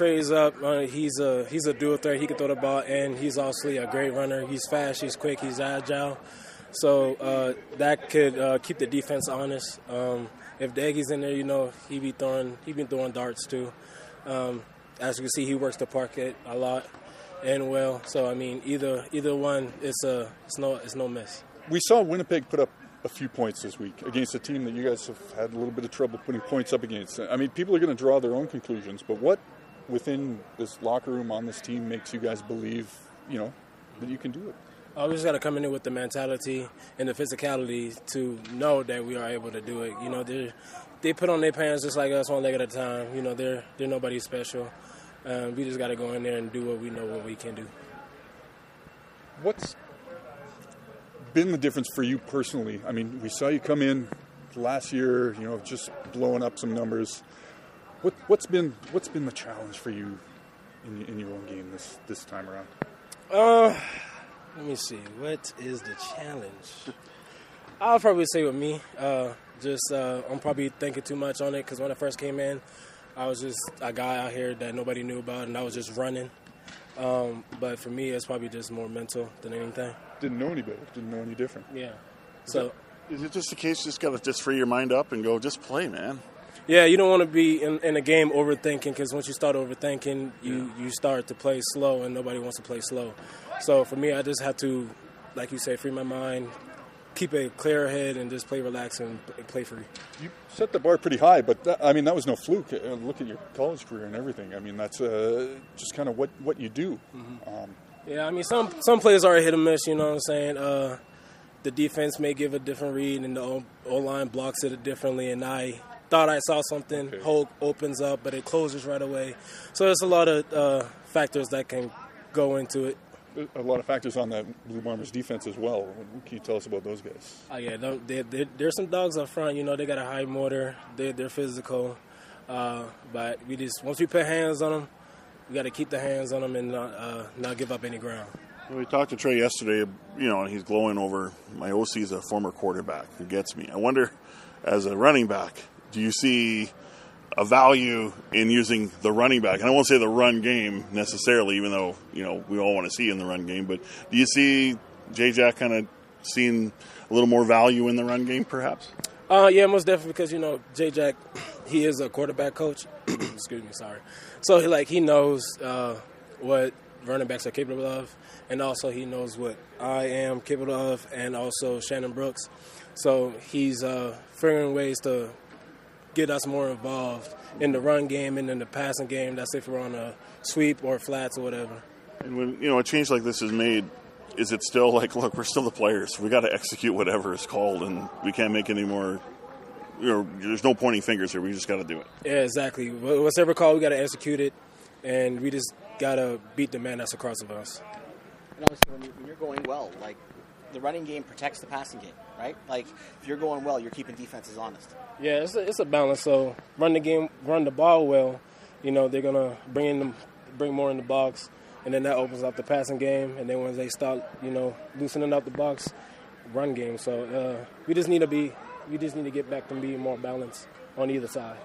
Tre's up. Uh, he's a he's a dual threat. He can throw the ball, and he's also a great runner. He's fast. He's quick. He's agile. So uh, that could uh, keep the defense honest. Um, if Doege's in there, you know he be throwing he been throwing darts too. Um, as you can see, he works the pocket a lot and well. So I mean, either either one, it's a it's no it's no miss. We saw Winnipeg put up a few points this week against a team that you guys have had a little bit of trouble putting points up against. I mean, people are going to draw their own conclusions, but what within this locker room on this team makes you guys believe, you know, that you can do it? Uh, we just got to come in with the mentality and the physicality to know that we are able to do it. You know, they they put on their pants just like us, one leg at a time. You know, they're they're nobody special. Um, we just got to go in there and do what we know what we can do. What's been the difference for you personally? I mean, we saw you come in last year, you know, just blowing up some numbers. What, what's been what's been the challenge for you in, in your own game this this time around? Uh, let me see. What is the challenge? I'll probably say with me, uh, just uh, I'm probably thinking too much on it because when I first came in, I was just a guy out here that nobody knew about, and I was just running. Um, but for me, it's probably just more mental than anything. Didn't know any better. Didn't know any different. Yeah. So. Is it just a case you just got to just free your mind up and go, just play, man? Yeah, you don't want to be in, in a game overthinking because once you start overthinking, you, you start to play slow, and nobody wants to play slow. So for me, I just have to, like you say, free my mind, keep a clear head, and just play relaxed and play free. You set the bar pretty high, but that, I mean that was no fluke. Uh, Look at your college career and everything. I mean that's uh, just kind of what, what you do. Mm-hmm. Um, yeah, I mean some some players are a hit or miss. You know what I'm saying? Uh, the defense may give a different read, and the O line blocks it differently, and I thought I saw something. Okay. Hole opens up, but it closes right away. So there's a lot of uh, factors that can go into it. A lot of factors on that Blue Bombers defense as well. Can you tell us about those guys? Oh yeah, they, they, there's some dogs up front. You know, they got a high motor. They're, they're physical, uh, but we just once we put hands on them, we got to keep the hands on them and not uh, not give up any ground. We talked to Tre yesterday, you know, and he's glowing over my OC is a former quarterback who gets me. I wonder, as a running back, do you see a value in using the running back? And I won't say the run game necessarily, even though you know we all want to see in the run game. But do you see J Jack kind of seeing a little more value in the run game, perhaps? Uh, yeah, most definitely because you know J Jack, he is a quarterback coach. Excuse me, sorry. So he like he knows uh, what running backs are capable of, and also he knows what I am capable of, and also Shannon Brooks. So he's uh, figuring ways to get us more involved in the run game and in the passing game. That's if we're on a sweep or flats or whatever. And when you know a change like this is made, is it still like, look, we're still the players. We got to execute whatever is called, and we can't make any more. You know, there's no pointing fingers here. We just got to do it. Yeah, exactly. Whatever call, we got to execute it, and we just got to beat the man that's across of us. And obviously, when, you, when you're going well, like the running game protects the passing game, right? Like if you're going well, you're keeping defenses honest. Yeah, it's a, it's a balance. So run the game, run the ball well. You know they're gonna bring in them, bring more in the box, and then that opens up the passing game. And then once they start, you know, loosening up the box, run game. So uh, we just need to be, we just need to get back to being more balanced on either side.